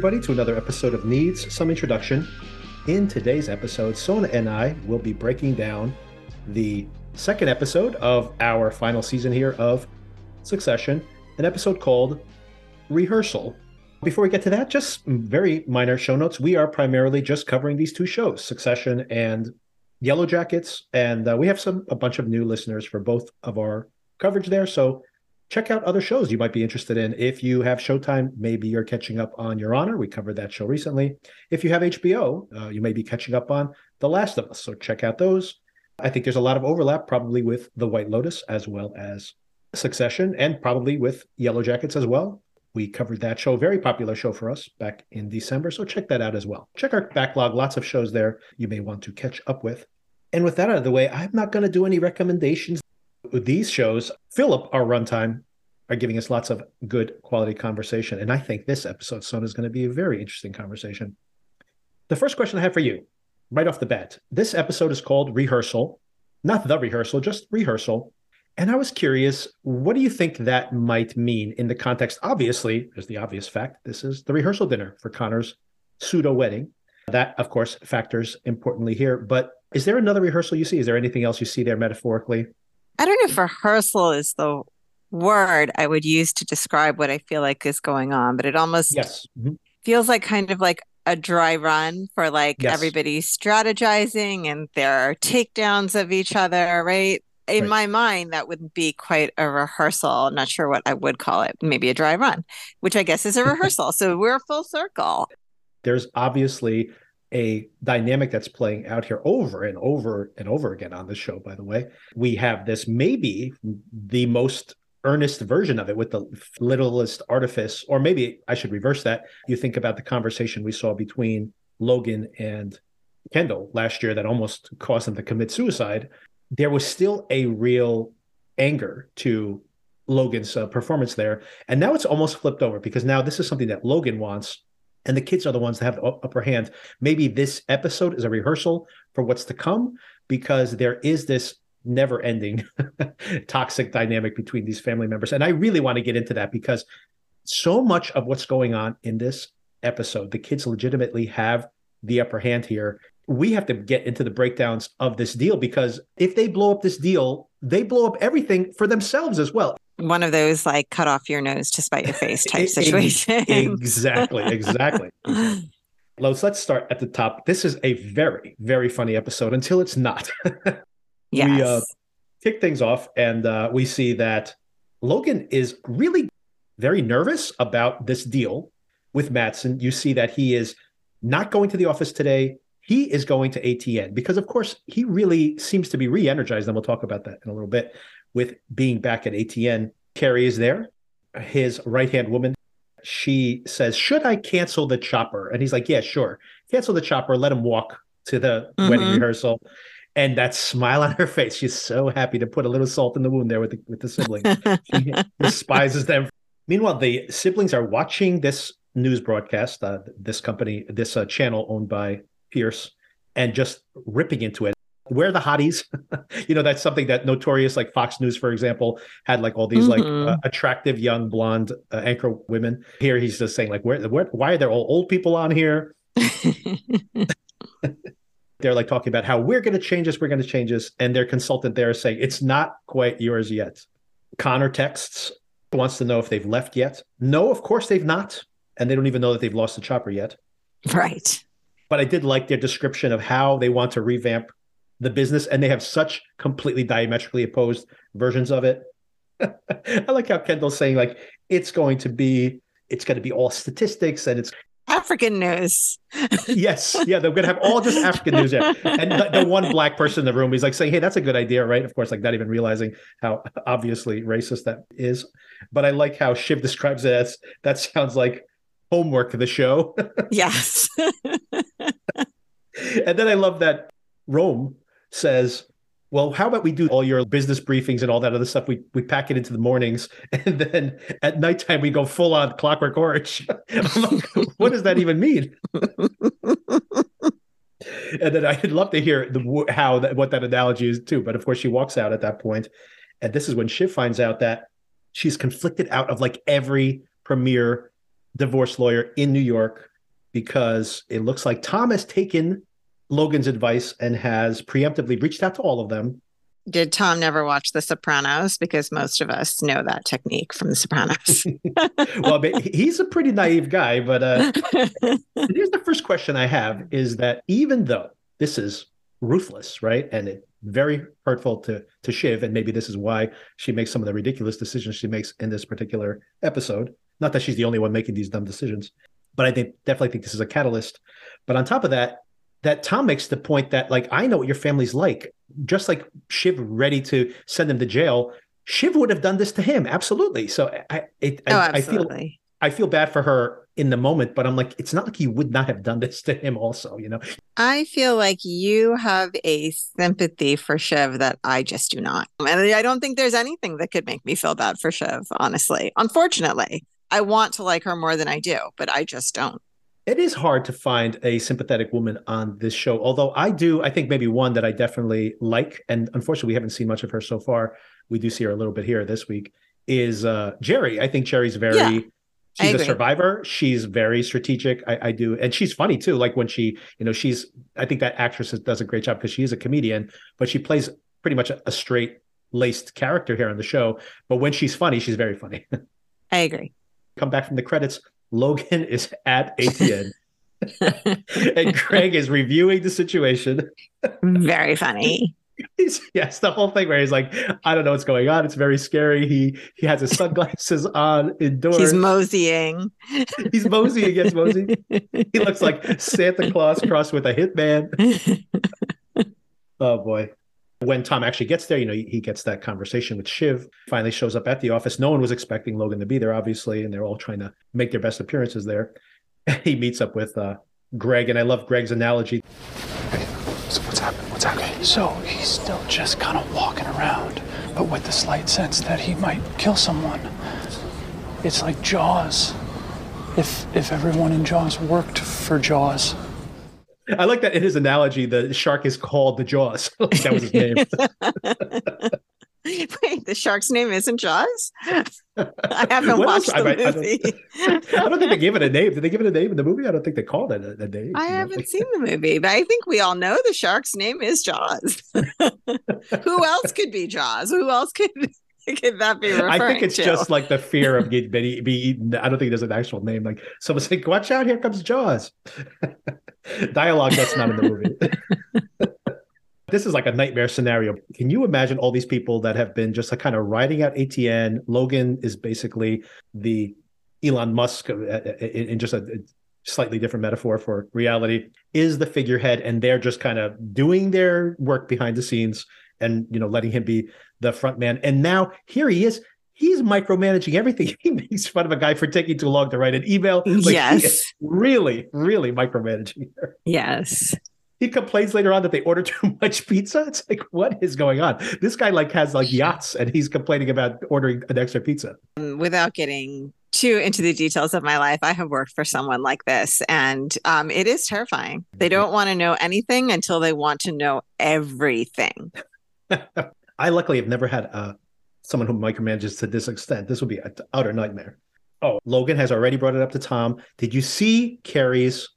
everybody, to another episode of Needs Some Introduction. In today's episode, Sona and I will be breaking down the second episode of our final season here of Succession, an episode called Rehearsal. Before we get to that, just very minor show notes. We are primarily just covering these two shows, Succession and Yellow Jackets, and uh, we have some a bunch of new listeners for both of our coverage there. So check out other shows you might be interested in. If you have Showtime, maybe you're catching up on Your Honor. We covered that show recently. If you have HBO, uh, you may be catching up on The Last of Us. So check out those. I think there's a lot of overlap probably with The White Lotus as well as Succession and probably with Yellow Jackets as well. We covered that show, very popular show for us back in December. So check that out as well. Check our backlog, lots of shows there you may want to catch up with. And with that out of the way, I'm not going to do any recommendations. These shows, Philip, our runtime, are giving us lots of good quality conversation. And I think this episode, Sona, is going to be a very interesting conversation. The first question I have for you, right off the bat, this episode is called Rehearsal, not the rehearsal, just rehearsal. And I was curious, what do you think that might mean in the context? Obviously, there's the obvious fact this is the rehearsal dinner for Connor's pseudo wedding. That, of course, factors importantly here. But is there another rehearsal you see? Is there anything else you see there metaphorically? I don't know if rehearsal is the word I would use to describe what I feel like is going on, but it almost yes. Mm-hmm. feels like kind of like a dry run for like yes. everybody strategizing and there are takedowns of each other, right? In right. my mind, that wouldn't be quite a rehearsal. I'm not sure what I would call it. Maybe a dry run, which I guess is a rehearsal. so we're a full circle. There's obviously a dynamic that's playing out here over and over and over again on the show, by the way. We have this maybe the most earnest version of it with the littlest artifice, or maybe I should reverse that. You think about the conversation we saw between Logan and Kendall last year that almost caused him to commit suicide. There was still a real anger to Logan's uh, performance there. And now it's almost flipped over because now this is something that Logan wants. And the kids are the ones that have the upper hand. Maybe this episode is a rehearsal for what's to come because there is this never ending toxic dynamic between these family members. And I really want to get into that because so much of what's going on in this episode, the kids legitimately have the upper hand here. We have to get into the breakdowns of this deal because if they blow up this deal, they blow up everything for themselves as well. One of those like cut off your nose to spite your face type situation. exactly, exactly. Let's let's start at the top. This is a very, very funny episode until it's not. Yes. We uh, kick things off, and uh, we see that Logan is really very nervous about this deal with Matsson. You see that he is not going to the office today. He is going to ATN because, of course, he really seems to be re energized. And we'll talk about that in a little bit with being back at ATN. Kerry is there, his right hand woman. She says, Should I cancel the chopper? And he's like, Yeah, sure. Cancel the chopper. Let him walk to the mm-hmm. wedding rehearsal and that smile on her face. She's so happy to put a little salt in the wound there with the, with the siblings. she despises them. Meanwhile, the siblings are watching this news broadcast, uh, this company, this uh, channel owned by Pierce, and just ripping into it. Where the hotties? you know, that's something that notorious, like Fox News, for example, had like all these mm-hmm. like uh, attractive young blonde uh, anchor women. Here, he's just saying like, where, where, why are there all old people on here? they're like talking about how we're going to change this, we're going to change this, and their consultant there is saying it's not quite yours yet. Connor texts wants to know if they've left yet. No, of course they've not, and they don't even know that they've lost the chopper yet. Right. But I did like their description of how they want to revamp the business, and they have such completely diametrically opposed versions of it. I like how Kendall's saying like it's going to be it's going to be all statistics and it's African news. yes. Yeah. They're going to have all just African news there. And the, the, one black person in the room, he's like saying, Hey, that's a good idea. Right. Of course, like not even realizing how obviously racist that is. But I like how Shiv describes it as that sounds like homework for the show. yes. and then I love that Rome says, well, how about we do all your business briefings and all that other stuff? We we pack it into the mornings, and then at nighttime we go full on Clockwork Orange. like, what does that even mean? and then I'd love to hear the how that what that analogy is too. But of course, she walks out at that point, and this is when Shiv finds out that she's conflicted out of like every premier divorce lawyer in New York. Because it looks like Tom has taken Logan's advice and has preemptively reached out to all of them. Did Tom never watch The Sopranos? Because most of us know that technique from The Sopranos. well, he's a pretty naive guy, but uh, here's the first question I have: is that even though this is ruthless, right, and it very hurtful to to Shiv, and maybe this is why she makes some of the ridiculous decisions she makes in this particular episode. Not that she's the only one making these dumb decisions, but I think definitely think this is a catalyst. But on top of that, that Tom makes the point that like I know what your family's like. Just like Shiv ready to send him to jail, Shiv would have done this to him. Absolutely. So I it, oh, I, I feel I feel bad for her in the moment, but I'm like, it's not like he would not have done this to him also, you know? I feel like you have a sympathy for Shiv that I just do not. And I don't think there's anything that could make me feel bad for Shiv, honestly. Unfortunately, I want to like her more than I do, but I just don't. It is hard to find a sympathetic woman on this show, although I do. I think maybe one that I definitely like, and unfortunately, we haven't seen much of her so far. We do see her a little bit here this week. Is uh, Gerri? I think Gerri's very. Yeah she's a survivor. She's very strategic. I, I, do, and she's funny too. Like when she, you know, she's. I think that actress does a great job because she is a comedian, but she plays pretty much a, a straight laced character here on the show. But when she's funny, she's very funny. I agree. Come back from the credits. Logan is at ATN. and Craig is reviewing the situation. Very funny. He's, yes, the whole thing where he's like, I don't know what's going on. It's very scary. He he has his sunglasses on indoors. He's moseying. He's moseying. Yes, mosey. He looks like Santa Claus crossed with a hitman. oh boy. When Tom actually gets there, you know, he, he gets that conversation with Shiv. Finally shows up at the office. No one was expecting Logan to be there, obviously, and they're all trying to make their best appearances there. he meets up with uh, Greg, and I love Greg's analogy. So what's happening? What's happening? So he's still just kind of walking around, but with the slight sense that he might kill someone. It's like Jaws. If if everyone in Jaws worked for Jaws. I like that in his analogy, the shark is called the Jaws. that was his name. Wait, the shark's name isn't Jaws? I haven't watched else? the I, movie. I don't, I don't, think they gave it a name. Did they give it a name in the movie? I don't think they called it a, a name. I haven't seen the movie, but I think we all know the shark's name is Jaws. Who else could be Jaws? Who else could could that be I think it's to? just like the fear of getting be, be eaten. I don't think there's an actual name. Like someone's like, "Watch out! Here comes Jaws." Dialogue that's not in the movie. This is like a nightmare scenario. Can you imagine all these people that have been just like kind of riding out ATN? Logan is basically the Elon Musk uh, uh, in just a slightly different metaphor for reality is the figurehead and they're just kind of doing their work behind the scenes and you know letting him be the front man and now here he is he's micromanaging everything he makes fun of a guy for taking too long to write an email like yes really really micromanaging her yes he complains later on that they order too much pizza. It's like, what is going on? This guy like has like yachts, and he's complaining about ordering an extra pizza. Um, without getting too into the details of my life, I have worked for someone like this, and um, it is terrifying. They mm-hmm. don't want to know anything until they want to know everything. I luckily have never had uh, someone who micromanages to this extent. This would be an utter nightmare. Oh, Logan has already brought it up to Tom. Did you see Kerry's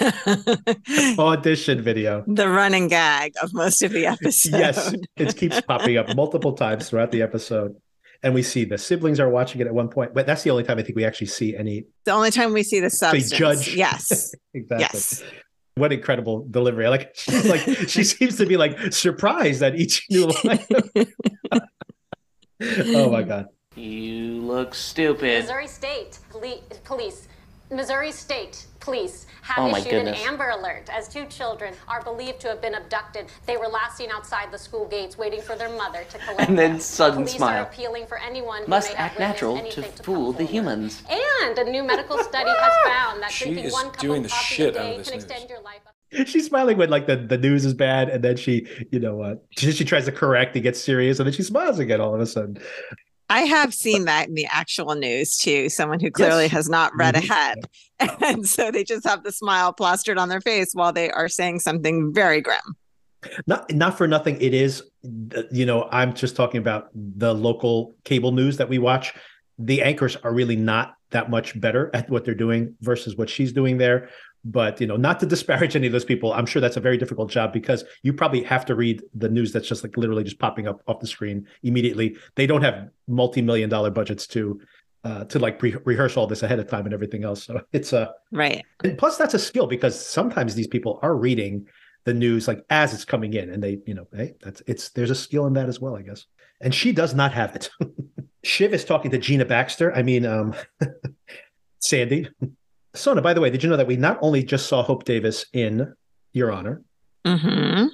audition video. The running gag of most of the episode. yes, it keeps popping up multiple times throughout the episode. And we see the siblings are watching it at one point, but that's the only time I think we actually see any. The only time we see the substance. They judge. Yes. exactly. Yes. What incredible delivery! Like she's like she seems to be like surprised at each new line. Oh my god! You look stupid. Missouri State Police. Missouri State Police have oh issued goodness. an Amber Alert as two children are believed to have been abducted. They were last seen outside the school gates waiting for their mother to collect And then them. sudden Police smile. Are appealing for anyone Must act natural to, to fool the humans. And a new medical study has found that she drinking one cup doing of the coffee shit a day out of this can news. extend your life. She's smiling when like the, the news is bad, and then she, you know what, she, she tries to correct and gets serious, and then she smiles again all of a sudden. I have seen that in the actual news too. Someone who clearly yes. has not read mm-hmm. ahead. And so they just have the smile plastered on their face while they are saying something very grim. Not not for nothing. It is, you know, I'm just talking about the local cable news that we watch. The anchors are really not that much better at what they're doing versus what she's doing there. But you know not to disparage any of those people i'm sure that's a very difficult job because you probably have to read the news that's just like literally just popping up off the screen immediately. They don't have multi-million dollar budgets to uh, to like pre- rehearse all this ahead of time and everything else. So it's a right. and plus that's a skill because sometimes these people are reading the news like as it's coming in and they you know hey that's it's there's a skill in that as well i guess. And she does not have it. Shiv is talking to gina baxter. I mean um sandy Sona, by the way, did you know that we not only just saw Hope Davis in Your Honor, mm-hmm.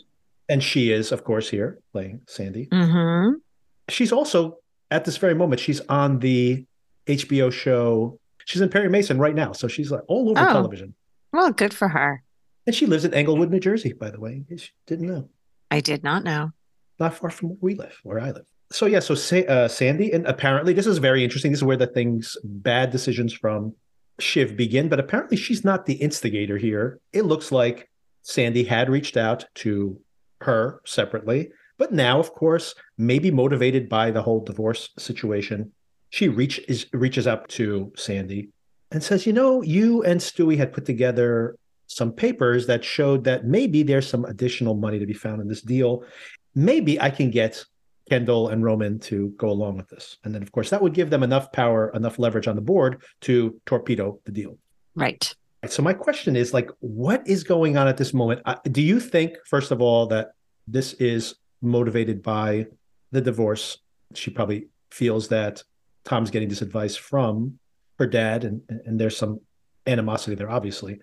and she is, of course, here playing Sandy. Mm-hmm. She's also at this very moment. She's on the HBO show. She's in Perry Mason right now, so she's like all over oh. television. Well, good for her. And she lives in Englewood, New Jersey. By the way, she didn't know. I did not know. Not far from where we live, where I live. So yeah, so uh, Sandy, and apparently this is very interesting. This is where the things, bad decisions from Shiv begin, but apparently she's not the instigator here. It looks like Sandy had reached out to her separately, but now, of course, maybe motivated by the whole divorce situation, she reach, is, reaches up to Sandy and says, You know, you and Stewy had put together some papers that showed that maybe there's some additional money to be found in this deal. Maybe I can get Kendall and Roman to go along with this. And then, of course, that would give them enough power, enough leverage on the board to torpedo the deal. Right. So, my question is like, what is going on at this moment? Uh, do you think, first of all, that this is motivated by the divorce? She probably feels that Tom's getting this advice from her dad, and, and there's some animosity there, obviously.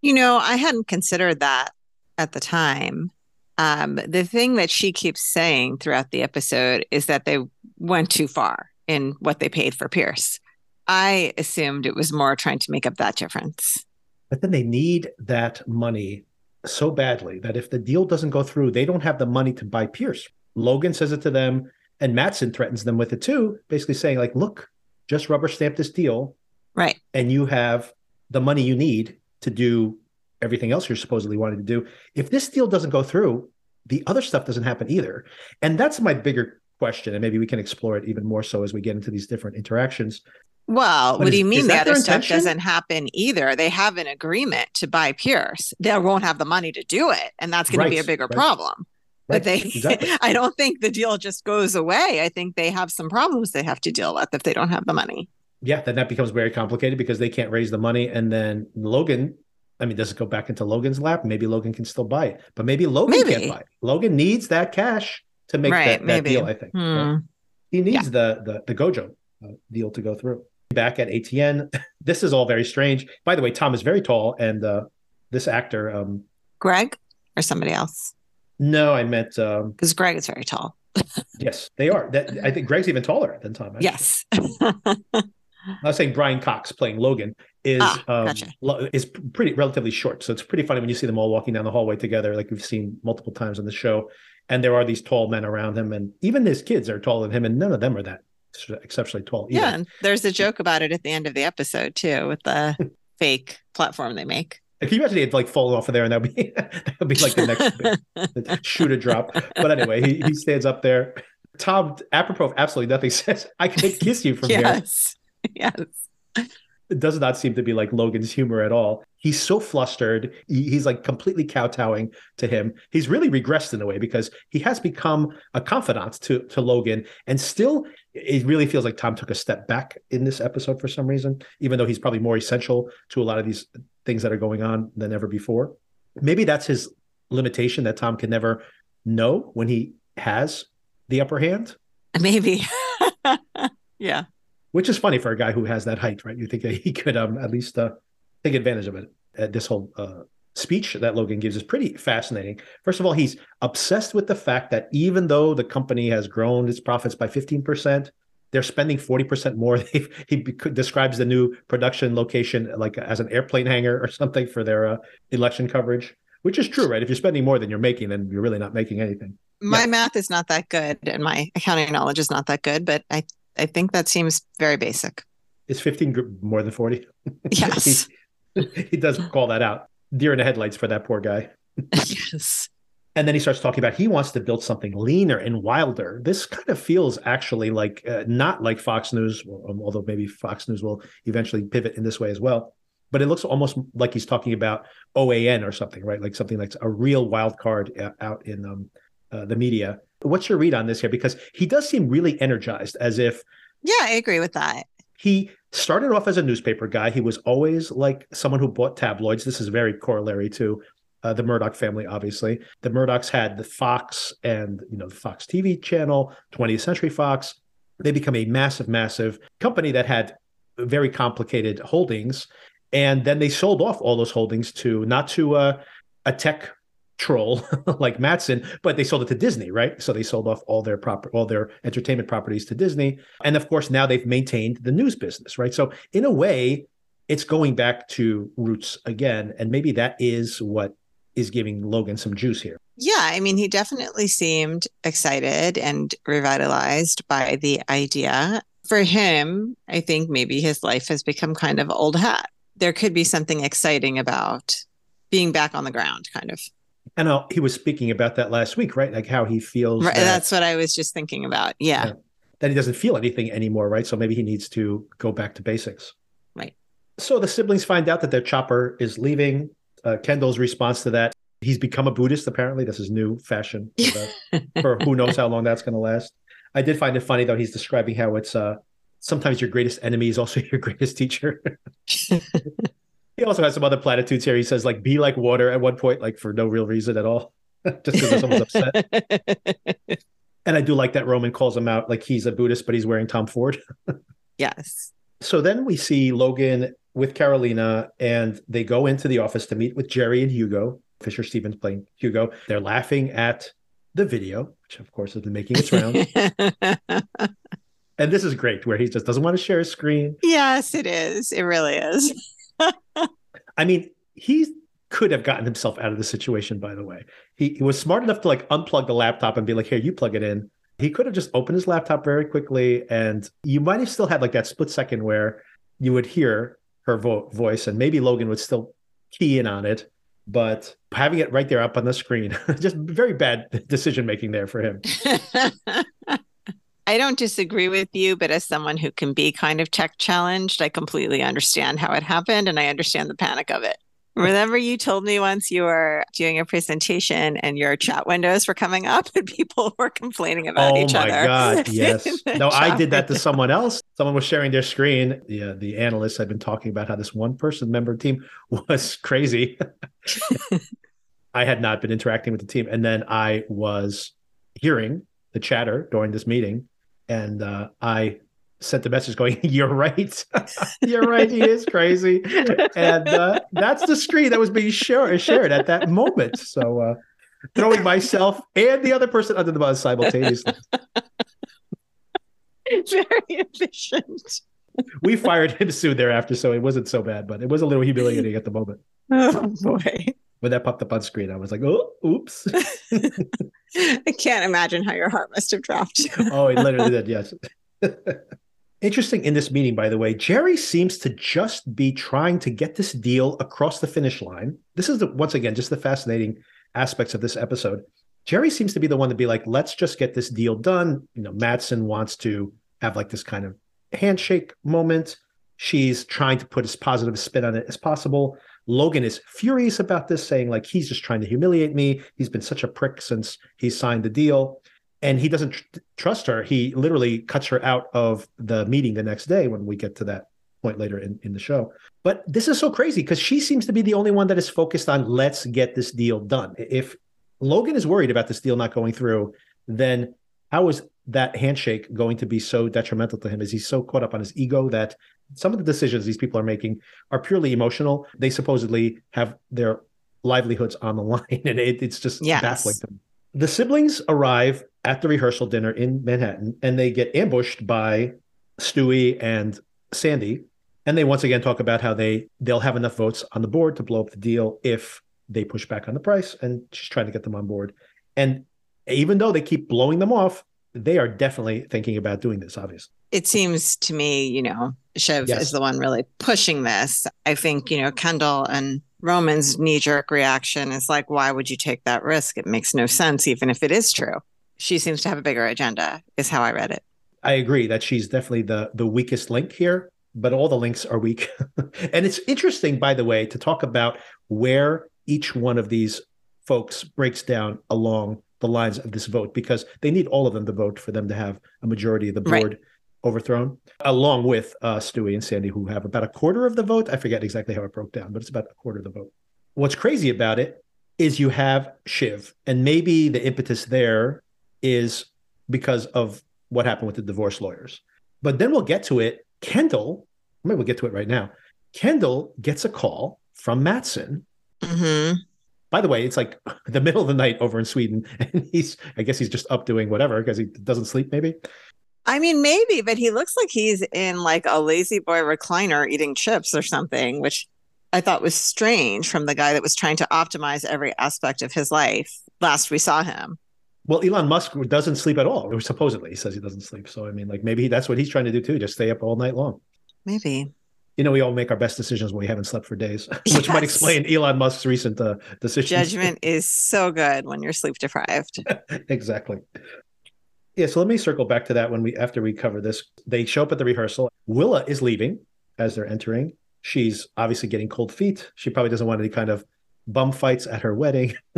You know, I hadn't considered that at the time. Um, the thing that she keeps saying throughout the episode is that they went too far in what they paid for Pierce. I assumed it was more trying to make up that difference. But then they need that money so badly that if the deal doesn't go through, they don't have the money to buy Pierce. Logan says it to them, and Matsson threatens them with it too, basically saying, like, look, just rubber stamp this deal. Right. And you have the money you need to do everything else you're supposedly wanting to do. If this deal doesn't go through, the other stuff doesn't happen either. And that's my bigger question. And maybe we can explore it even more so as we get into these different interactions. Well, but what is, do you mean the other stuff doesn't happen either? They have an agreement to buy Pierce. They won't have the money to do it. And that's going right, to be a bigger right. problem. Right, but they, exactly. I don't think the deal just goes away. I think they have some problems they have to deal with if they don't have the money. Yeah, then that becomes very complicated because they can't raise the money. And then Logan I mean, does it go back into Logan's lap? Maybe Logan can still buy it, but maybe Logan maybe. can't buy it. Logan needs that cash to make right, that, that deal. I think hmm. he needs yeah. the the the Gojo uh, deal to go through. Back at ATN, this is all very strange. By the way, Tom is very tall, and uh, this actor, um, Greg, or somebody else. No, I meant because um, Greg is very tall. yes, they are. That I think Greg's even taller than Tom. Actually. Yes. I was saying Brian Cox playing Logan is ah, um, gotcha. is pretty relatively short. So it's pretty funny when you see them all walking down the hallway together, like we've seen multiple times on the show. And there are these tall men around him, and even his kids are taller than him, and none of them are that exceptionally tall. Either. Yeah, and there's a joke about it at the end of the episode too, with the fake platform they make. Can you imagine it like falling off of there, and that would be that would be like the next shoot a drop. But anyway, he, he stands up there. Tom, apropos of absolutely nothing, says, "I can kiss you from here. yes. Here." Yes it does not seem to be like Logan's humor at all. He's so flustered. He's like completely kowtowing to him. He's really regressed in a way because he has become a confidant to, to Logan. And still, it really feels like Tom took a step back in this episode for some reason, even though he's probably more essential to a lot of these things that are going on than ever before. Maybe that's his limitation that Tom can never know when he has the upper hand. Maybe. yeah which is funny for a guy who has that height, right? You think that he could um, at least uh, take advantage of it. Uh, this whole uh, speech that Logan gives is pretty fascinating. First of all, he's obsessed with the fact that even though the company has grown its profits by 15%, they're spending 40% more. he describes the new production location like as an airplane hangar or something for their uh, election coverage, which is true, right? If you're spending more than you're making, then you're really not making anything. My yeah. math is not that good and my accounting knowledge is not that good, but I I think that seems very basic. Is 15 more than 40? Yes. he, he does call that out. Deer in the headlights for that poor guy. yes. And then he starts talking about he wants to build something leaner and wilder. This kind of feels actually like uh, not like Fox News, um, although maybe Fox News will eventually pivot in this way as well. but it looks almost like he's talking about OAN or something, right? Like something like a real wild card out in um, uh, the media. What's your read on this here? Because he does seem really energized, as if. Yeah, I agree with that. He started off as a newspaper guy. He was always like someone who bought tabloids. This is very corollary to uh, the Murdoch family, obviously. The Murdochs had the Fox and you know the Fox TV channel, 20th Century Fox. They become a massive, massive company that had very complicated holdings, and then they sold off all those holdings to not to a, a tech troll like Matson, but they sold it to Disney, right? So they sold off all their proper all their entertainment properties to Disney. And of course, now they've maintained the news business, right? So in a way, it's going back to roots again. And maybe that is what is giving Logan some juice here. Yeah, I mean, he definitely seemed excited and revitalized by the idea. For him, I think maybe his life has become kind of old hat. There could be something exciting about being back on the ground, kind of. And uh, he was speaking about that last week, right? Like how he feels. Right, that, that's what I was just thinking about. Yeah. yeah. That he doesn't feel anything anymore, right? So maybe he needs to go back to basics. Right. So the siblings find out that their chopper is leaving uh, Kendall's response to that. He's become a Buddhist, apparently. This is new fashion for, the, for who knows how long that's going to last. I did find it funny, though, he's describing how it's uh, sometimes your greatest enemy is also your greatest teacher. he also has some other platitudes here. He says, like, be like water at one point, like for no real reason at all, just because someone's upset. and I do like that Roman calls him out like he's a Buddhist, but he's wearing Tom Ford. yes. So then we see Logan with Karolina, and they go into the office to meet with Gerri and Hugo. Fisher Stevens playing Hugo. They're laughing at the video, which of course has been making its rounds. and this is great, where he just doesn't want to share his screen. Yes, it is. It really is. I mean, he could have gotten himself out of the situation. By the way, he, he was smart enough to like unplug the laptop and be like, "Here, you plug it in." He could have just opened his laptop very quickly, and you might have still had like that split second where you would hear her vo- voice, and maybe Logan would still key in on it. But having it right there up on the screen, just very bad decision making there for him. I don't disagree with you, but as someone who can be kind of tech challenged, I completely understand how it happened and I understand the panic of it. Remember, you told me once you were doing a presentation and your chat windows were coming up and people were complaining about oh each other. Oh my God. Yes. no, I did that to someone else. Someone was sharing their screen. Yeah. The analysts had been talking about how this one person member team was crazy. I had not been interacting with the team. And then I was hearing the chatter during this meeting. And uh, I sent the message going, You're right. You're right. He is crazy. And uh, that's the screen that was being shared, shared at that moment. So uh, throwing myself and the other person under the bus simultaneously. Very efficient. We fired him soon thereafter, so it wasn't so bad, but it was a little humiliating at the moment. Oh boy. When that popped up on screen, I was like, oh, oops. I can't imagine how your heart must have dropped. oh, it literally did, yes. Interesting in this meeting, by the way, Gerri seems to just be trying to get this deal across the finish line. This is the, once again just the fascinating aspects of this episode. Gerri seems to be the one to be like, let's just get this deal done. You know, Matsson wants to have like this kind of handshake moment. She's trying to put as positive a spin on it as possible. Logan is furious about this, saying like he's just trying to humiliate me. He's been such a prick since he signed the deal and he doesn't tr- trust her. He literally cuts her out of the meeting the next day when we get to that point later in, in the show. But this is so crazy because she seems to be the only one that is focused on let's get this deal done. If Logan is worried about this deal not going through, then how is that handshake going to be so detrimental to him? Is he so caught up on his ego that some of the decisions these people are making are purely emotional? They supposedly have their livelihoods on the line, and it, it's just yes. baffling them. The siblings arrive at the rehearsal dinner in Manhattan and they get ambushed by Stewy and Sandy. And they once again talk about how they they'll have enough votes on the board to blow up the deal if they push back on the price. And she's trying to get them on board. And even though they keep blowing them off, they are definitely thinking about doing this, obviously. It seems to me, you know, Shiv yes. is the one really pushing this. I think, you know, Kendall and Roman's knee jerk reaction is like, why would you take that risk? It makes no sense, even if it is true. She seems to have a bigger agenda, is how I read it. I agree that she's definitely the the weakest link here. but all the links are weak. and it's interesting, by the way, to talk about where each one of these folks breaks down along the lines of this vote because they need all of them to vote for them to have a majority of the board right. Overthrown, along with uh, Stewy and Sandy, who have about a quarter of the vote. I forget exactly how it broke down, but it's about a quarter of the vote. What's crazy about it is you have Shiv, and maybe the impetus there is because of what happened with the divorce lawyers. But then we'll get to it. Kendall, maybe we'll get to it right now. Kendall gets a call from Matsson. Mm-hmm. By the way, it's like the middle of the night over in Sweden, and he's, I guess he's just up doing whatever because he doesn't sleep, maybe. I mean, maybe, but he looks like he's in like a lazy boy recliner eating chips or something, which I thought was strange from the guy that was trying to optimize every aspect of his life last we saw him. Well, Elon Musk doesn't sleep at all. Or supposedly, he says he doesn't sleep. So I mean, like maybe that's what he's trying to do too, just stay up all night long. Maybe. You know, we all make our best decisions when we haven't slept for days, which yes. might explain Elon Musk's recent uh, decisions. Judgment is so good when you're sleep deprived. exactly. Yeah, so let me circle back to that when we after we cover this. They show up at the rehearsal. Willa is leaving as they're entering. She's obviously getting cold feet. She probably doesn't want any kind of bum fights at her wedding,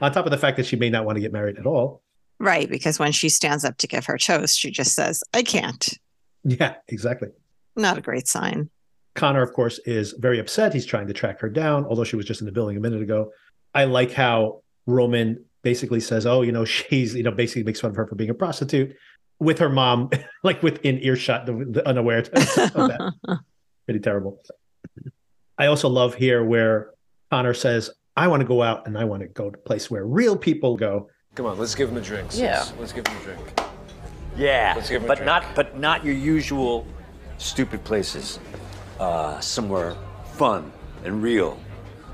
on top of the fact that she may not want to get married at all. Right. Because when she stands up to give her toast, she just says, I can't. Yeah, exactly. Not a great sign. Connor, of course, is very upset. He's trying to track her down, although she was just in the building a minute ago. I like how Roman basically says, Oh, you know, she's, you know, basically makes fun of her for being a prostitute with her mom, like within earshot, the, the unaware of that. Pretty terrible. I also love here where Connor says, I want to go out and I want to go to a place where real people go. Come on, let's give him a drink. Yeah. Let's, let's give him a drink. Yeah. Let's give him but a drink. not but not your usual stupid places. Uh, somewhere fun and real,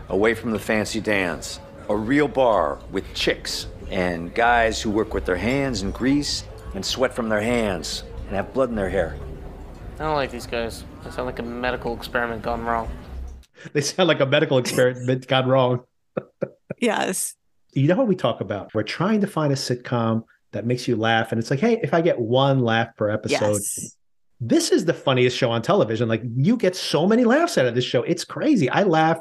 away from the fancy dance. A real bar with chicks and guys who work with their hands and grease and sweat from their hands and have blood in their hair. I don't like these guys. They sound like a medical experiment gone wrong. They sound like a medical experiment gone wrong. yes. You know what we talk about? We're trying to find a sitcom that makes you laugh. And it's like, hey, if I get one laugh per episode, yes. this is the funniest show on television. Like you get so many laughs out of this show. It's crazy. I laugh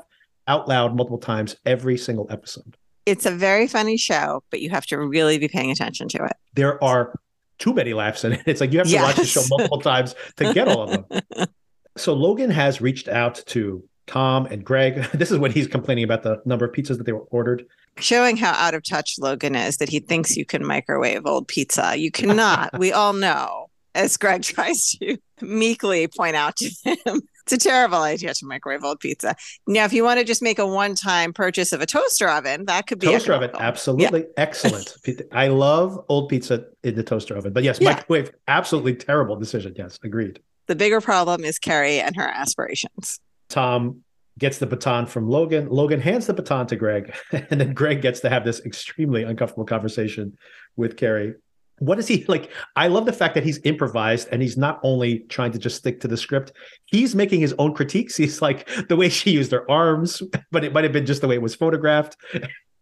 out loud multiple times every single episode. It's a very funny show, but you have to really be paying attention to it. There are too many laughs in it. It's like you have to yes. watch the show multiple times to get all of them. so Logan has reached out to Tom and Greg. This is when he's complaining about the number of pizzas that they were ordered. Showing how out of touch Logan is that he thinks you can microwave old pizza. You cannot. we all know, as Greg tries to meekly point out to him. It's a terrible idea to microwave old pizza. Now, if you want to just make a one-time purchase of a toaster oven, that could be toaster oven. Absolutely yeah. excellent. I love old pizza in the toaster oven, but yes, yeah. microwave. Absolutely terrible decision. Yes, agreed. The bigger problem is Kerry and her aspirations. Tom gets the baton from Logan. Logan hands the baton to Greg, and then Greg gets to have this extremely uncomfortable conversation with Kerry. What is he like? I love the fact that he's improvised and he's not only trying to just stick to the script, he's making his own critiques. He's like the way she used her arms, but it might have been just the way it was photographed.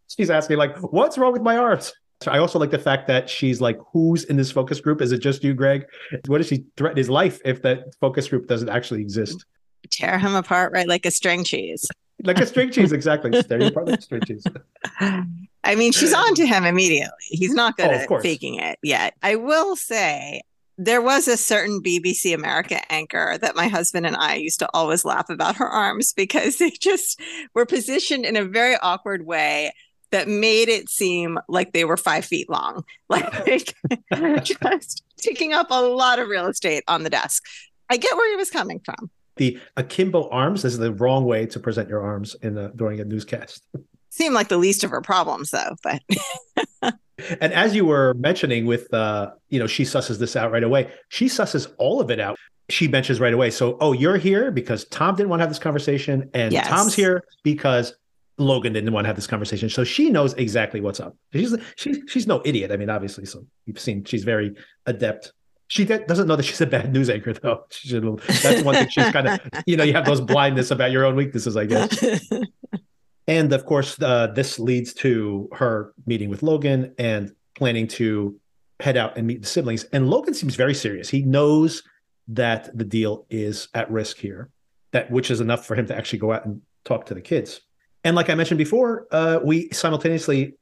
She's asking, like, what's wrong with my arms? So I also like the fact that she's like, who's in this focus group? Is it just you, Greg? What does she threaten his life if that focus group doesn't actually exist? tear him apart right like a string cheese. Like a string cheese, exactly. Tear you apart like a string cheese. I mean, she's on to him immediately. He's not good oh, at faking it yet. I will say there was a certain BBC America anchor that my husband and I used to always laugh about her arms because they just were positioned in a very awkward way that made it seem like they were five feet long, like just taking up a lot of real estate on the desk. I get where he was coming from the akimbo arms is the wrong way to present your arms in a, during a newscast. Seem like the least of her problems, though. But and as you were mentioning, with uh, you know, she susses this out right away. She susses all of it out. She mentions right away. So, oh, you're here because Tom didn't want to have this conversation, and yes. Tom's here because Logan didn't want to have this conversation. So she knows exactly what's up. She's she's she's no idiot. I mean, obviously, so you've seen she's very adept she doesn't know that she's a bad news anchor, though. She should, that's one thing she's kind of, you know, you have those blindness about your own weaknesses, I guess. and of course, uh, this leads to her meeting with Logan and planning to head out and meet the siblings. And Logan seems very serious. He knows that the deal is at risk here, that which is enough for him to actually go out and talk to the kids. And like I mentioned before, uh, we simultaneously,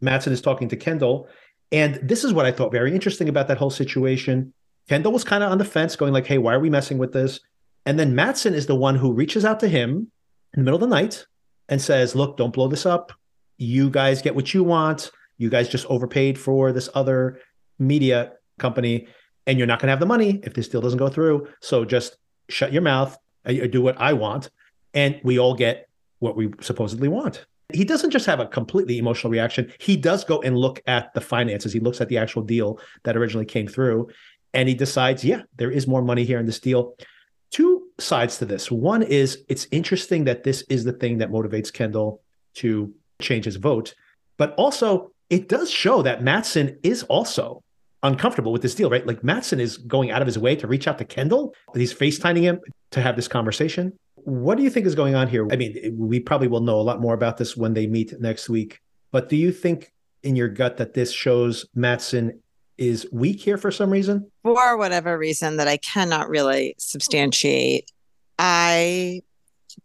Matsson is talking to Kendall. And this is what I thought very interesting about that whole situation. Kendall was kind of on the fence, going like, hey, why are we messing with this? And then Matsson is the one who reaches out to him in the middle of the night and says, look, don't blow this up. You guys get what you want. You guys just overpaid for this other media company, and you're not going to have the money if this deal doesn't go through. So just shut your mouth, uh, or do what I want, and we all get what we supposedly want. He doesn't just have a completely emotional reaction. He does go and look at the finances. He looks at the actual deal that originally came through and he decides, yeah, there is more money here in this deal. Two sides to this. One is it's interesting that this is the thing that motivates Kendall to change his vote, but also it does show that Matsson is also uncomfortable with this deal, right? Like Matsson is going out of his way to reach out to Kendall. But he's FaceTiming him to have this conversation. What do you think is going on here? I mean, we probably will know a lot more about this when they meet next week. But do you think in your gut that this shows Matsson is weak here for some reason? For whatever reason that I cannot really substantiate, I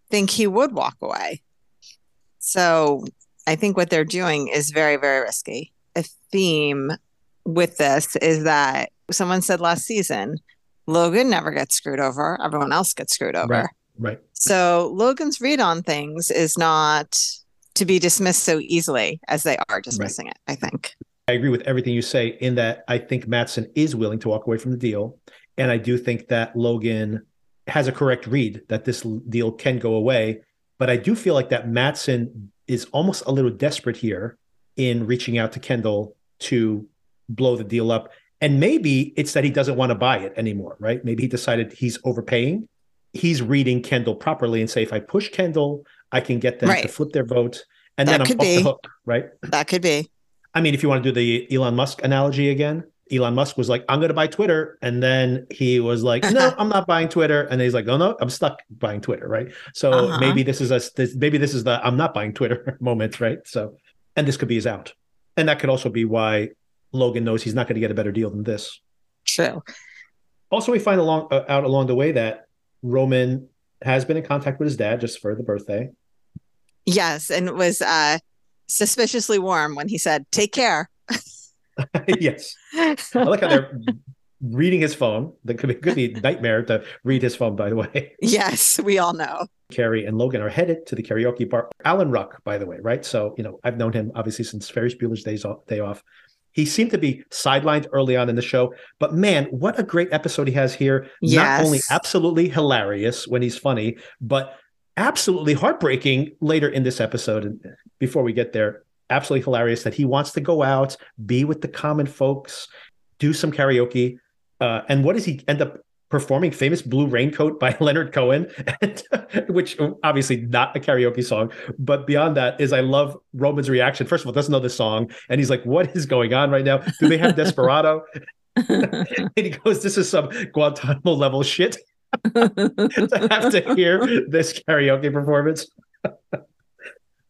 think he would walk away. So I think what they're doing is very, very risky. A theme with this is that someone said last season, Logan never gets screwed over, everyone else gets screwed over. Right. Right. So Logan's read on things is not to be dismissed so easily as they are dismissing right. it, I think. I agree with everything you say in that I think Matsson is willing to walk away from the deal. And I do think that Logan has a correct read that this deal can go away. But I do feel like that Matsson is almost a little desperate here in reaching out to Kendall to blow the deal up. And maybe it's that he doesn't want to buy it anymore, right? Maybe he decided he's overpaying he's reading Kendall properly and say, if I push Kendall, I can get them right. to flip their vote, and that then I'm off be. the hook, right? That could be. I mean, if you want to do the Elon Musk analogy again, Elon Musk was like, "I'm going to buy Twitter," and then he was like, "No, I'm not buying Twitter," and he's like, "Oh no, I'm stuck buying Twitter," right? So uh-huh. maybe this is a this, maybe this is the I'm not buying Twitter moment, right? So, and this could be his out, and that could also be why Logan knows he's not going to get a better deal than this. True. Also, we find along uh, out along the way that Roman has been in contact with his dad just for the birthday. Yes, and it was uh, suspiciously warm when he said, "Take care." yes, I like how they're reading his phone. That could be, could be a nightmare to read his phone. By the way, yes, we all know. Kerry and Logan are headed to the karaoke bar. Alan Ruck, by the way, right? So you know, I've known him obviously since Ferris Bueller's Days off, Day Off. He seemed to be sidelined early on in the show, but man, what a great episode he has here. Yes. Not only absolutely hilarious when he's funny, but absolutely heartbreaking later in this episode. And before we get there, absolutely hilarious that he wants to go out, be with the common folks, do some karaoke. Uh, and what does he end up performing? Famous blue raincoat by leonard cohen and, which obviously not a karaoke song but beyond that is i love roman's reaction. First of all doesn't know the song and he's like what is going on right now? Do they have desperado? And he goes this is some guantanamo level shit. To have to hear this karaoke performance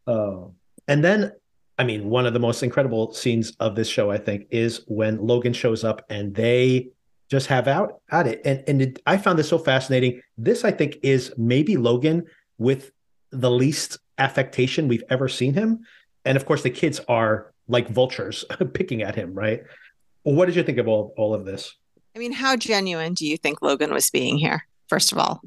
oh and then i mean one of the most incredible scenes of this show i think is when logan shows up and they just have out at it. And and it, I found this so fascinating. This I think is maybe Logan with the least affectation we've ever seen him. And of course, the kids are like vultures picking at him, right? What did you think of all, all of this? I mean, how genuine do you think Logan was being here, first of all?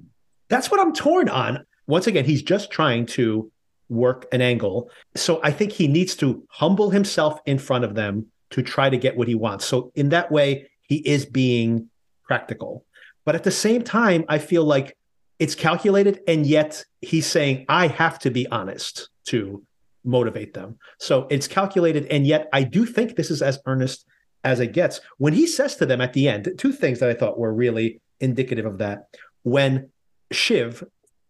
That's what I'm torn on. Once again, he's just trying to work an angle. So I think he needs to humble himself in front of them to try to get what he wants. So in that way, he is being practical. But at the same time, I feel like it's calculated, and yet he's saying, I have to be honest to motivate them. So it's calculated, and yet I do think this is as earnest as it gets. When he says to them at the end, two things that I thought were really indicative of that. When Shiv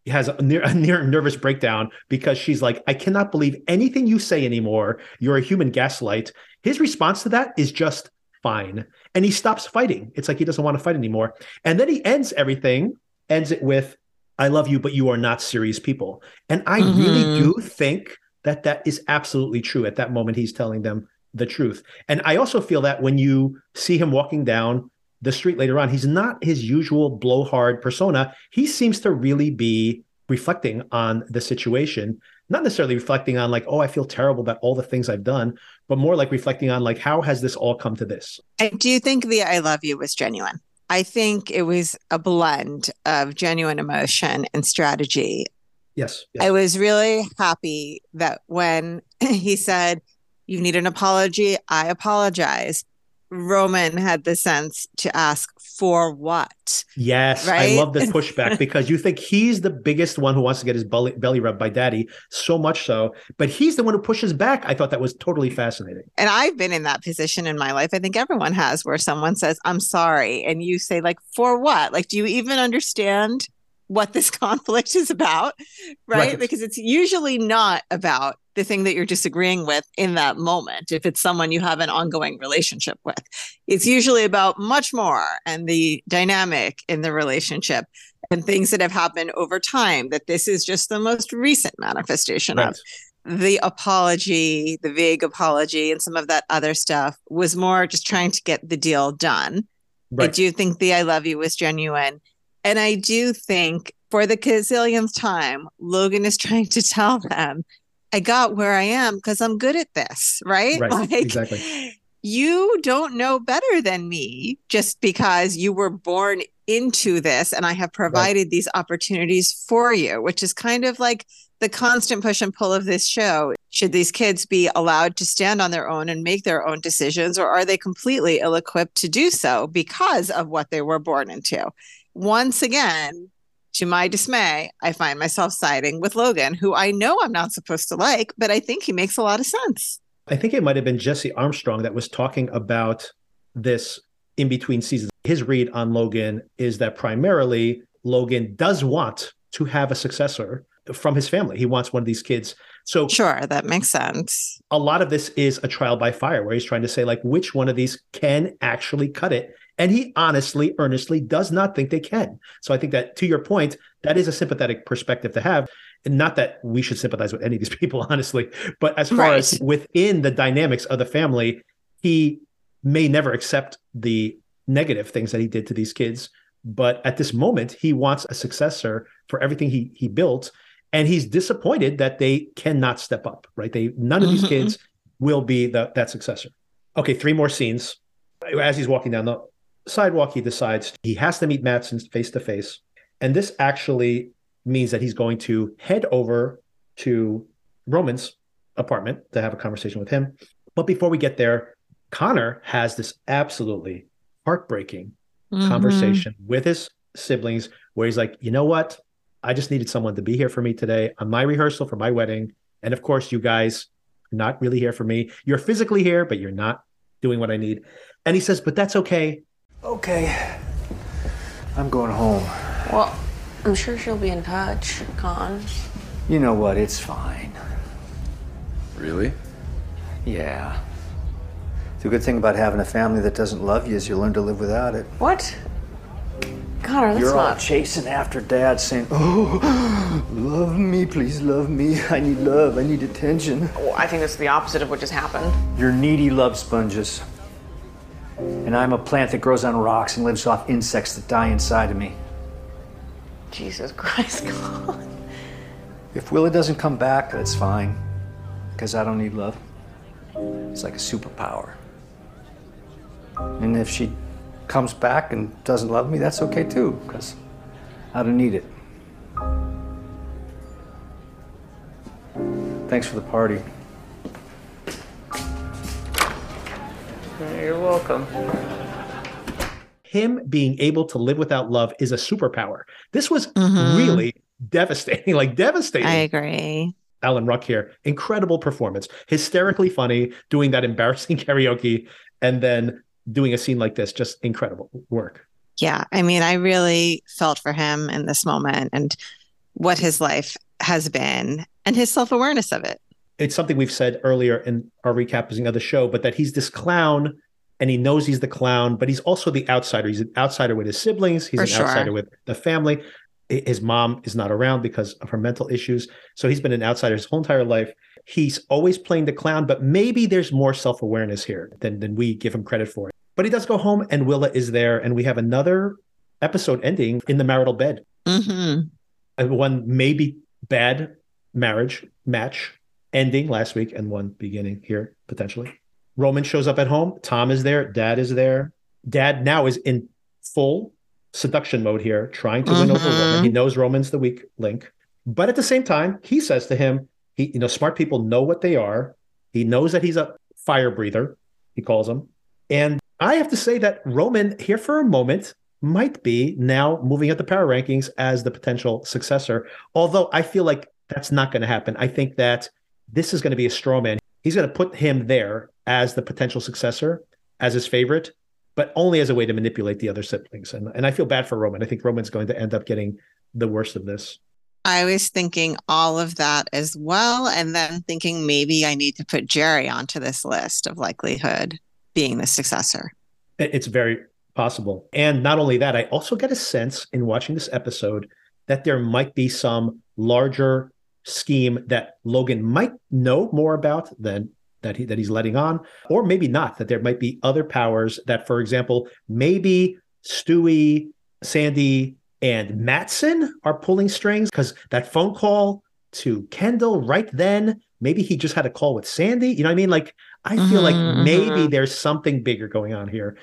has a near, a near nervous breakdown because she's like, I cannot believe anything you say anymore. You're a human gaslight. His response to that is just, fine. And he stops fighting. It's like he doesn't want to fight anymore. And then he ends everything, ends it with, I love you, but you are not serious people. And I mm-hmm. really do think that that is absolutely true. At that moment, he's telling them the truth. And I also feel that when you see him walking down the street later on, he's not his usual blowhard persona. He seems to really be reflecting on the situation, not necessarily reflecting on like, oh, I feel terrible about all the things I've done, but more like reflecting on like, how has this all come to this? I do think the I love you was genuine. I think it was a blend of genuine emotion and strategy. Yes, yes. I was really happy that when he said, You need an apology, I apologize. Roman had the sense to ask for what. Yes, right? I love this pushback because you think he's the biggest one who wants to get his belly, belly rubbed by daddy, so much so, but he's the one who pushes back. I thought that was totally fascinating. And I've been in that position in my life. I think everyone has, where someone says, I'm sorry. And you say, like, for what? Like, do you even understand? What this conflict is about, right? right? Because it's usually not about the thing that you're disagreeing with in that moment. If it's someone you have an ongoing relationship with, it's usually about much more and the dynamic in the relationship and things that have happened over time. That this is just the most recent manifestation right. of the apology, the vague apology, and some of that other stuff was more just trying to get the deal done. Right. I do think the I love you was genuine. And I do think for the gazillionth time, Logan is trying to tell them, I got where I am because I'm good at this, right? Right. Like, exactly. You don't know better than me just because you were born into this and I have provided right. these opportunities for you, which is kind of like the constant push and pull of this show. Should these kids be allowed to stand on their own and make their own decisions, or are they completely ill equipped to do so because of what they were born into? Once again, to my dismay, I find myself siding with Logan, who I know I'm not supposed to like, but I think he makes a lot of sense. I think it might have been Jesse Armstrong that was talking about this in between seasons. His read on Logan is that primarily Logan does want to have a successor from his family. He wants one of these kids. So sure, that makes sense. A lot of this is a trial by fire where he's trying to say like which one of these can actually cut it and he honestly, earnestly does not think they can. So I think that to your point, that is a sympathetic perspective to have. And not that we should sympathize with any of these people, honestly, but as far right. as within the dynamics of the family, he may never accept the negative things that he did to these kids. But at this moment, he wants a successor for everything he he built. And he's disappointed that they cannot step up, right? They none of these mm-hmm. kids will be the, that successor. Okay, three more scenes. As he's walking down the sidewalk, he decides he has to meet Matsson face to face. And this actually means that he's going to head over to Roman's apartment to have a conversation with him. But before we get there, Connor has this absolutely heartbreaking mm-hmm. conversation with his siblings where he's like, you know what? I just needed someone to be here for me today on my rehearsal for my wedding. And of course, you guys are not really here for me. You're physically here, but you're not doing what I need. And he says, but that's okay Okay. I'm going home. Well, I'm sure she'll be in touch, Con. You know what? It's fine. Really? Yeah. The good thing about having a family that doesn't love you is you learn to live without it. What? Connor, that's You're not... all chasing after dad saying, Oh, love me, please love me. I need love, I need attention. Well, I think that's the opposite of what just happened. You're needy love sponges. And I'm a plant that grows on rocks and lives off insects that die inside of me. Jesus Christ, God. If Willa doesn't come back, that's fine. Because I don't need love. It's like a superpower. And if she comes back and doesn't love me, that's okay too, because I don't need it. Thanks for the party. You're welcome. Him being able to live without love is a superpower. This was mm-hmm. really devastating, like devastating. I agree. Alan Ruck here, incredible performance, hysterically funny, doing that embarrassing karaoke, and then doing a scene like this, just incredible work. Yeah, I mean, I really felt for him in this moment and what his life has been and his self awareness of it it's something we've said earlier in our recapping of the show, but that he's this clown and he knows he's the clown, but he's also the outsider. He's an outsider with his siblings. He's For an sure. outsider with the family. His mom is not around because of her mental issues. So he's been an outsider his whole entire life. He's always playing the clown, but maybe there's more self awareness here than, than we give him credit for. But he does go home, and Willa is there, and we have another episode ending in the marital bed. Mm-hmm. One maybe bad marriage match ending last week, and one beginning here potentially. Roman shows up at home. Tom is there. Dad is there. Dad now is in full seduction mode here, trying to win over Roman. Mm-hmm. He knows Roman's the weak link, but at the same time, he says to him, "He, you know, smart people know what they are. He knows that he's a fire breather. He calls him, and I have to say that Roman here for a moment might be now moving up the power rankings as the potential successor. Although I feel like that's not going to happen. I think that this is going to be a straw man. He's going to put him there as the potential successor, as his favorite, but only as a way to manipulate the other siblings. And, and I feel bad for Roman. I think Roman's going to end up getting the worst of this. I was thinking all of that as well. And then thinking maybe I need to put Gerri onto this list of likelihood being the successor. It's very possible. And not only that, I also get a sense in watching this episode that there might be some larger scheme that Logan might know more about than that he that he's letting on, or maybe not. That there might be other powers that, for example, maybe Stewy, Sandy, and Matsson are pulling strings because that phone call to Kendall right then, maybe he just had a call with Sandy. You know what I mean? Like I feel Mhm, like maybe mhm. there's something bigger going on here.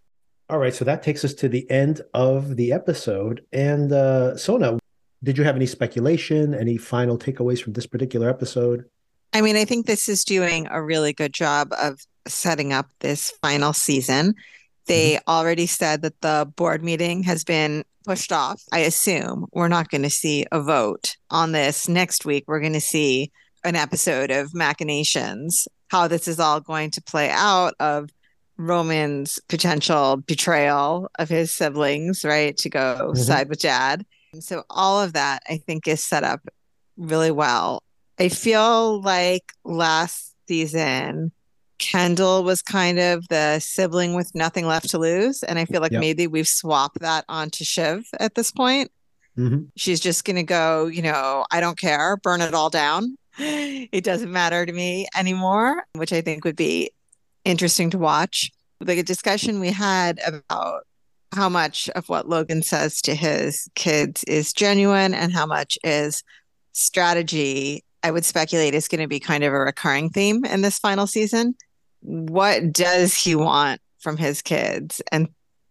All right, so that takes us to the end of the episode. And uh Sona, did you have any speculation, any final takeaways from this particular episode? I mean, I think this is doing a really good job of setting up this final season. They already said that the board meeting has been pushed off. I assume we're not going to see a vote on this next week. We're going to see an episode of Machinations, how this is all going to play out of Roman's potential betrayal of his siblings, right? To go Mhm. side with dad. And so all of that I think is set up really well. I feel like last season, Kendall was kind of the sibling with nothing left to lose. And I feel like Yep. maybe we've swapped that onto Shiv at this point. Mhm. She's just going to go, you know, I don't care, burn it all down. It doesn't matter to me anymore, which I think would be interesting to watch. The discussion we had about how much of what Logan says to his kids is genuine and how much is strategy, I would speculate is going to be kind of a recurring theme in this final season. What does he want from his kids and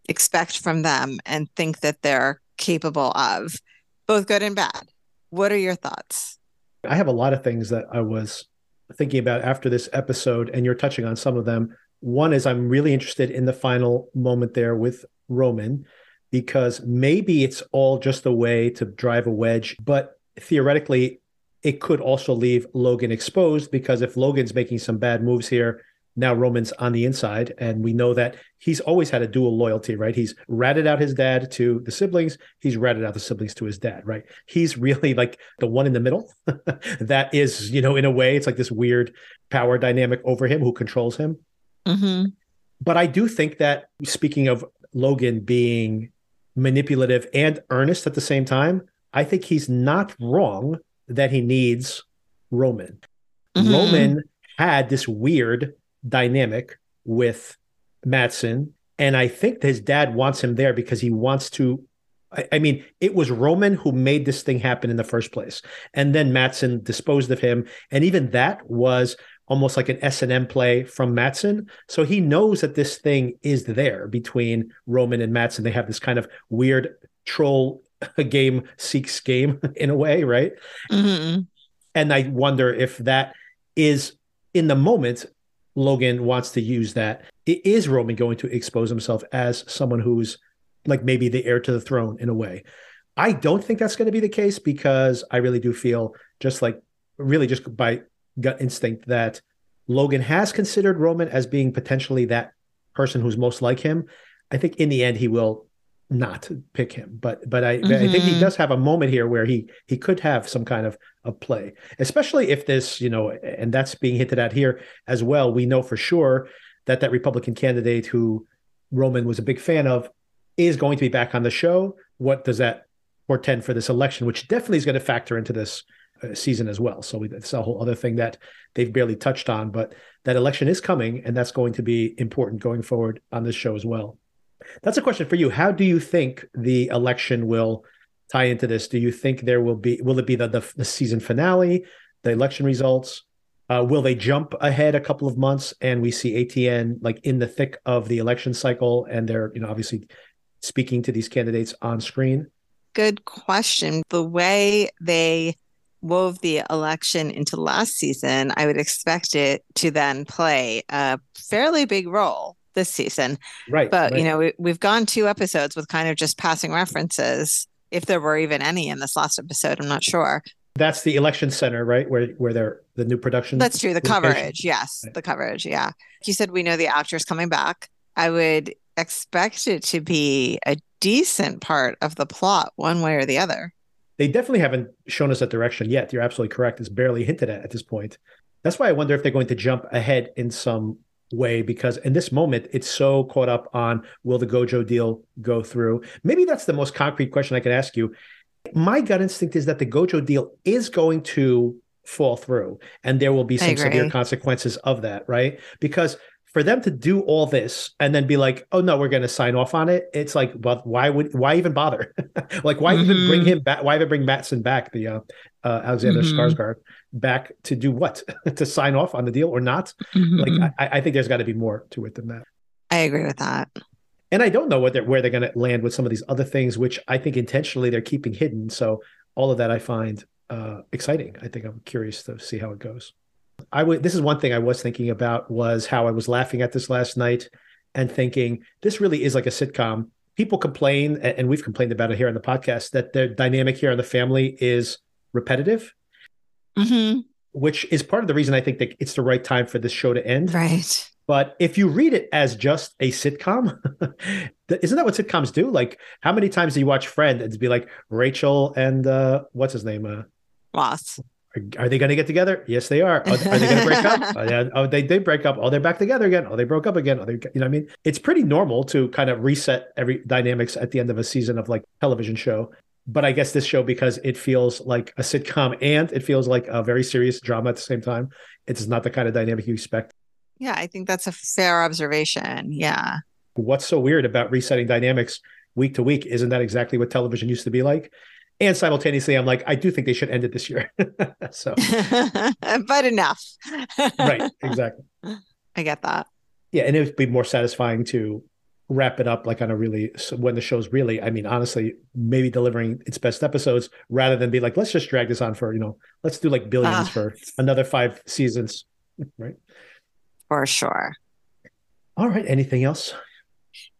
expect from them and think that they're capable of, both good and bad? What are your thoughts? I have a lot of things that I was thinking about after this episode, and you're touching on some of them. One is I'm really interested in the final moment there with Roman because maybe it's all just a way to drive a wedge, but theoretically, it could also leave Logan exposed because if Logan's making some bad moves here, now Roman's on the inside. And we know that he's always had a dual loyalty, right? He's ratted out his dad to the siblings, he's ratted out the siblings to his dad, right? He's really like the one in the middle that is, you know, in a way, it's like this weird power dynamic over him who controls him. Mm-hmm. But I do think that speaking of Logan being manipulative and earnest at the same time, I think he's not wrong that he needs Roman. Mhm. Roman had this weird dynamic with Matsson, and I think his dad wants him there because he wants to. I, I mean, it was Roman who made this thing happen in the first place, and then Matsson disposed of him, and even that was almost like an S and M play from Matsson. So he knows that this thing is there between Roman and Matsson. They have this kind of weird troll game seeks game in a way, right? Mm-hmm. And I wonder if that is in the moment, Logan wants to use that. I- Is Roman going to expose himself as someone who's like maybe the heir to the throne in a way? I don't think that's going to be the case because I really do feel just like really just by gut instinct that Logan has considered Roman as being potentially that person who's most like him. I think in the end he will not pick him, but but I, I think he Mhm. does have a moment here where he he could have some kind of of play, especially if this you know, and that's being hinted at here as well. We know for sure that that Republican candidate who Roman was a big fan of is going to be back on the show. What does that portend for this election? Which definitely is going to factor into this season as well. So it's a whole other thing that they've barely touched on, but that election is coming, and that's going to be important going forward on this show as well. That's a question for you. How do you think the election will tie into this? Do you think there will be will it be the the, the season finale, the election results? Uh, will they jump ahead a couple of months and we see ATN like in the thick of the election cycle and they're you know obviously speaking to these candidates on screen? Good question. The way they wove the election into last season, I would expect it to then play a fairly big role this season. Right. But, right. you know, we, we've gone two episodes with kind of just passing references, if there were even any in this last episode. I'm not sure. That's the election center, right? Where where they're the new production. That's true. The location. coverage, yes, right. the coverage. Yeah, you said we know the actors coming back. I would expect it to be a decent part of the plot, one way or the other. They definitely haven't shown us that direction yet. You're absolutely correct. It's barely hinted at at this point. That's why I wonder if they're going to jump ahead in some way because in this moment it's so caught up on will the gojo deal go through maybe that's the most concrete question i can ask you my gut instinct is that the gojo deal is going to fall through and there will be some severe consequences of that right because for them to do all this and then be like oh no we're going to sign off on it it's like well why would why even bother? Like why mm-hmm. even bring him back why even bring matsson back the uh, uh, alexander mm-hmm. skarsgård back to do what? To sign off on the deal or not? Mm-hmm. like I, I think there's got to be more to it than that. I agree with that. And i don't know what they're where they're going to land with some of these other things which i think intentionally they're keeping hidden. So all of that i find uh, exciting. I think i'm curious to see how it goes i would this is one thing i was thinking about was how i was laughing at this last night and thinking this really is like a sitcom people complain and we've complained about it here on the podcast that the dynamic here on the family is repetitive mm-hmm. which is part of the reason I think that it's the right time for this show to end. Right. But if you read it as just a sitcom, isn't that what sitcoms do? Like, how many times do you watch Friend and be like Rachel and uh, what's his name? Uh, Ross. Are, they going to get together? Yes, they are. Are, are they going to break up? Oh, yeah. Oh, they they break up. Oh, they're back together again. Oh, they broke up again. Oh, they, you know, what I mean, it's pretty normal to kind of reset every dynamics at the end of a season of like television show but I guess this show because it feels like a sitcom and it feels like a very serious drama at the same time. It's not the kind of dynamic you expect. Yeah, I think that's a fair observation. Yeah. What's so weird about resetting dynamics week to week? Isn't that exactly what television used to be like? And simultaneously, I'm like, I do think they should end it this year. so, but enough. right. Exactly. I get that. Yeah. And it would be more satisfying to wrap it up like on a really when the show's really i mean honestly maybe delivering its best episodes rather than be like let's just drag this on for you know let's do like billions uh, for another five seasons right for sure all right anything else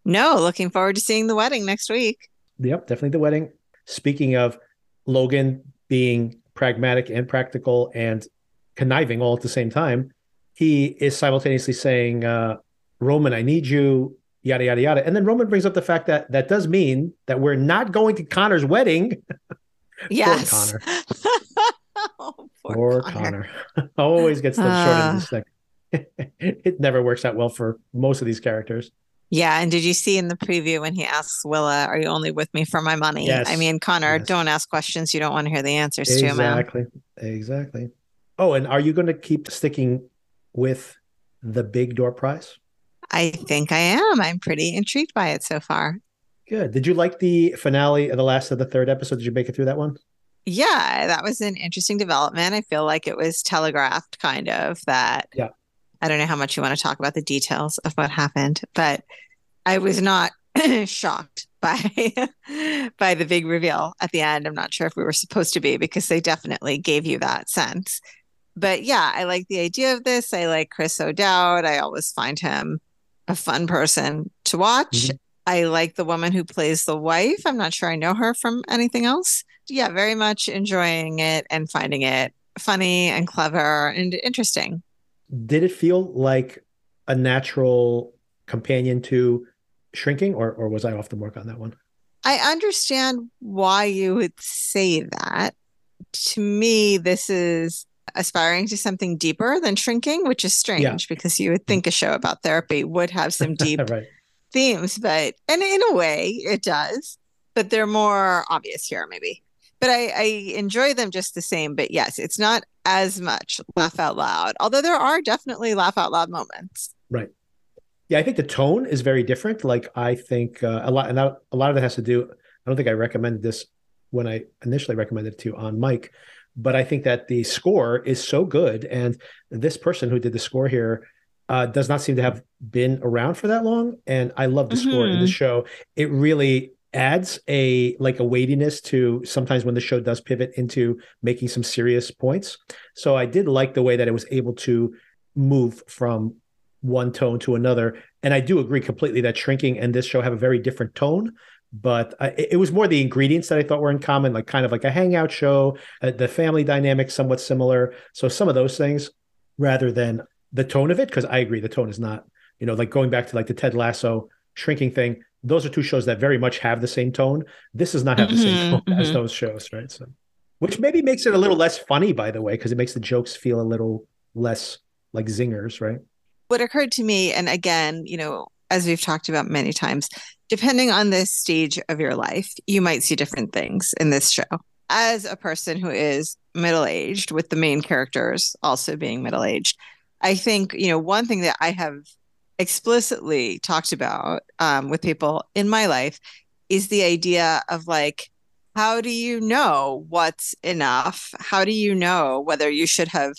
no looking forward to seeing the wedding next week yep definitely the wedding speaking of logan being pragmatic and practical and conniving all at the same time he is simultaneously saying uh roman i need you yada yada yada. And then Roman brings up the fact that that does mean that we're not going to Connor's wedding. Yes. poor Connor. oh, poor, poor Connor. Connor. Always gets the uh, short end of the stick. it never works out well for most of these characters. Yeah, and did you see in the preview when he asks Willa, "Are you only with me for my money?" Yes. I mean, Connor, yes. don't ask questions you don't want to hear the answers exactly. to. Exactly. Exactly. Oh, and are you going to keep sticking with the big door prize? I think I am. I'm pretty intrigued by it so far. Good. Did you like the finale of the last of the third episode? Did you make it through that one? Yeah, that was an interesting development. I feel like it was telegraphed kind of that. Yeah. I don't know how much you want to talk about the details of what happened, but I was not shocked by by the big reveal at the end. I'm not sure if we were supposed to be because they definitely gave you that sense. But yeah, I like the idea of this. I like Chris O'Dowd. I always find him a fun person to watch. Mm-hmm. I like the woman who plays the wife. I'm not sure I know her from anything else. Yeah, very much enjoying it and finding it funny and clever and interesting. Did it feel like a natural companion to shrinking or or was I off the mark on that one? I understand why you would say that. To me, this is aspiring to something deeper than shrinking, which is strange yeah. because you would think a show about therapy would have some deep right. themes, but and in a way it does, but they're more obvious here, maybe. But I, I enjoy them just the same. But yes, it's not as much laugh out loud, although there are definitely laugh out loud moments. Right. Yeah, I think the tone is very different. Like I think uh, a lot, and that, a lot of that has to do. I don't think I recommended this when I initially recommended it to you on Mike, but I think that the score is so good, and this person who did the score here uh, does not seem to have been around for that long, and I love the mm-hmm. score in the show. It really adds a like a weightiness to sometimes when the show does pivot into making some serious points. So I did like the way that it was able to move from one tone to another. And I do agree completely that shrinking and this show have a very different tone. But uh, it was more the ingredients that I thought were in common, like kind of like a hangout show, uh, the family dynamic somewhat similar. So some of those things, rather than the tone of it, because I agree the tone is not, you know, like going back to like the Ted Lasso shrinking thing those are two shows that very much have the same tone. This does not have the same mm-hmm, tone mm-hmm. as those shows, right? So, which maybe makes it a little less funny, by the way, because it makes the jokes feel a little less like zingers, right? What occurred to me, and again, you know, as we've talked about many times, depending on the stage of your life, you might see different things in this show. As a person who is middle aged, with the main characters also being middle aged, I think, you know, one thing that I have explicitly talked about um, with people in my life is the idea of like, how do you know what's enough? How do you know whether you should have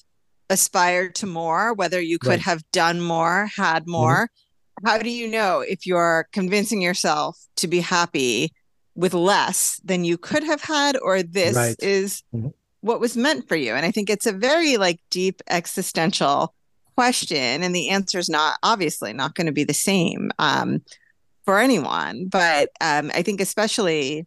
aspired to more, whether you could right. have done more, had mm-hmm. more? Mm-hmm. How do you know if you're convincing yourself to be happy with less than you could have had, or this right. is mm-hmm. what was meant for you? And I think it's a very like deep existential question and the answer is not obviously not going to be the same um, for anyone but um, i think especially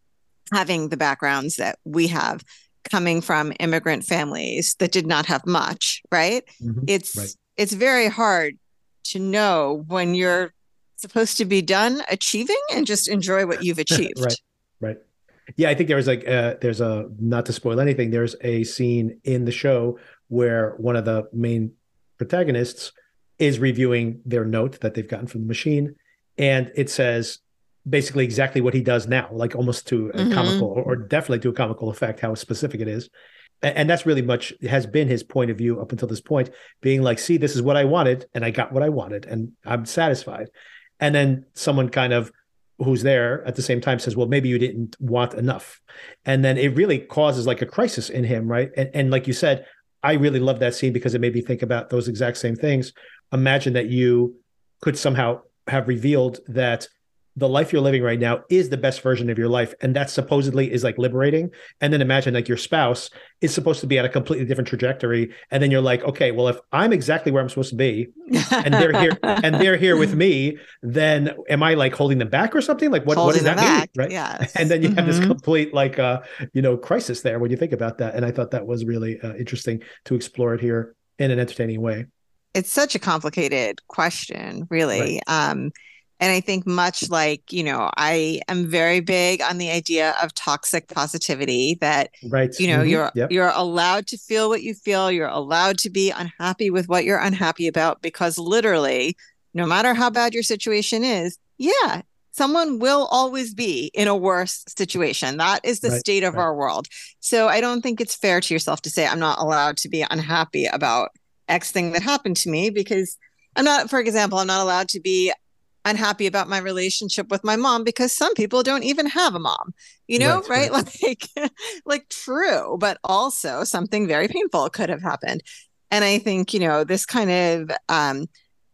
having the backgrounds that we have coming from immigrant families that did not have much right mm-hmm. it's right. it's very hard to know when you're supposed to be done achieving and just enjoy what you've achieved right right yeah i think there was like uh, there's a not to spoil anything there's a scene in the show where one of the main protagonists is reviewing their note that they've gotten from the machine and it says basically exactly what he does now like almost to a mm-hmm. comical or, definitely to a comical effect how specific it is. And that's really much has been his point of view up until this point being like see this is what i wanted and i got what i wanted and i'm satisfied. And then someone kind of who's there at the same time says well maybe you didn't want enough. And then it really causes like a crisis in him right? And, and like you said I really love that scene because it made me think about those exact same things. Imagine that you could somehow have revealed that the life you're living right now is the best version of your life. And that supposedly is like liberating. And then imagine like your spouse is supposed to be at a completely different trajectory. And then you're like okay well if i'm exactly where i'm supposed to be and they're here and they're here with me then am i like holding them back or something? Like what, what does that back. mean? right? yeah and then you have mm-hmm. this complete like uh you know crisis there when you think about that. And i thought that was really uh, interesting to explore it here in an entertaining way. It's such a complicated question really. Right. um and I think, much like, you know, I am very big on the idea of toxic positivity that, right. you know, mm-hmm. you're, yep. you're allowed to feel what you feel. You're allowed to be unhappy with what you're unhappy about because literally, no matter how bad your situation is, yeah, someone will always be in a worse situation. That is the right, state of right. our world. So I don't think it's fair to yourself to say, I'm not allowed to be unhappy about X thing that happened to me because I'm not, for example, I'm not allowed to be unhappy about my relationship with my mom because some people don't even have a mom you know right, right? like like true but also something very painful could have happened. And i think you know this kind of um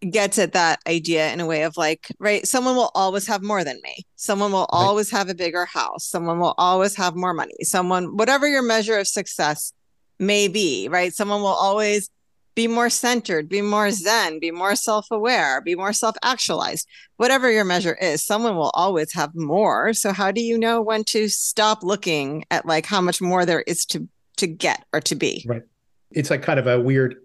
gets at that idea in a way of like right someone will always have more than me. Someone will right. always have a bigger house. Someone will always have more money. Someone whatever your measure of success may be right? Someone will always be more centered, be more zen, be more self aware, be more self actualized. Whatever your measure is, someone will always have more. So, how do you know when to stop looking at like how much more there is to, to get or to be? Right. It's like kind of a weird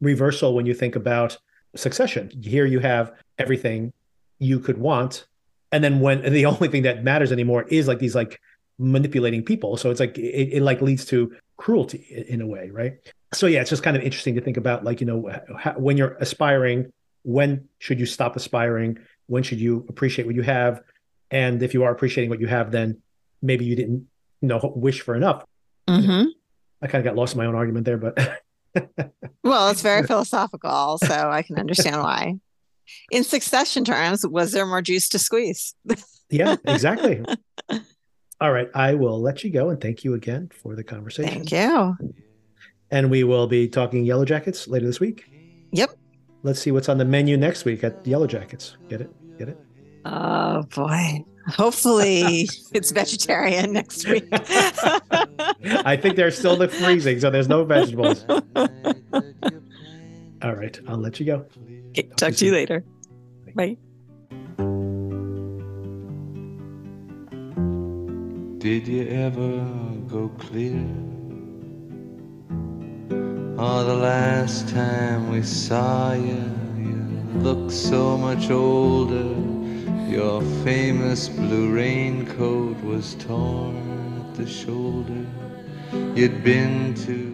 reversal when you think about succession. Here you have everything you could want. And then when the only thing that matters anymore is like these like manipulating people. So it's like it, it like leads to cruelty in, a way, right? so yeah, it's just kind of interesting to think about, like you know, how, when you're aspiring, when should you stop aspiring? When should you appreciate what you have? And if you are appreciating what you have, then maybe you didn't, you know, wish for enough. Mm-hmm. I kind of got lost in my own argument there, but well, it's very philosophical, so I can understand why. In succession terms, was there more juice to squeeze? yeah, exactly. All right, I will let you go and thank you again for the conversation. Thank you. And we will be talking Yellow Jackets later this week. Yep. Let's see what's on the menu next week at Yellow Jackets. Get it? Get it? Oh boy. Hopefully it's vegetarian next week. I think they're still the freezing, so there's no vegetables. All right, I'll let you go. Okay, talk, talk to you later. Bye. Did you ever go clear? Oh, the last time we saw you, you looked so much older. Your famous blue raincoat was torn at the shoulder. You'd been to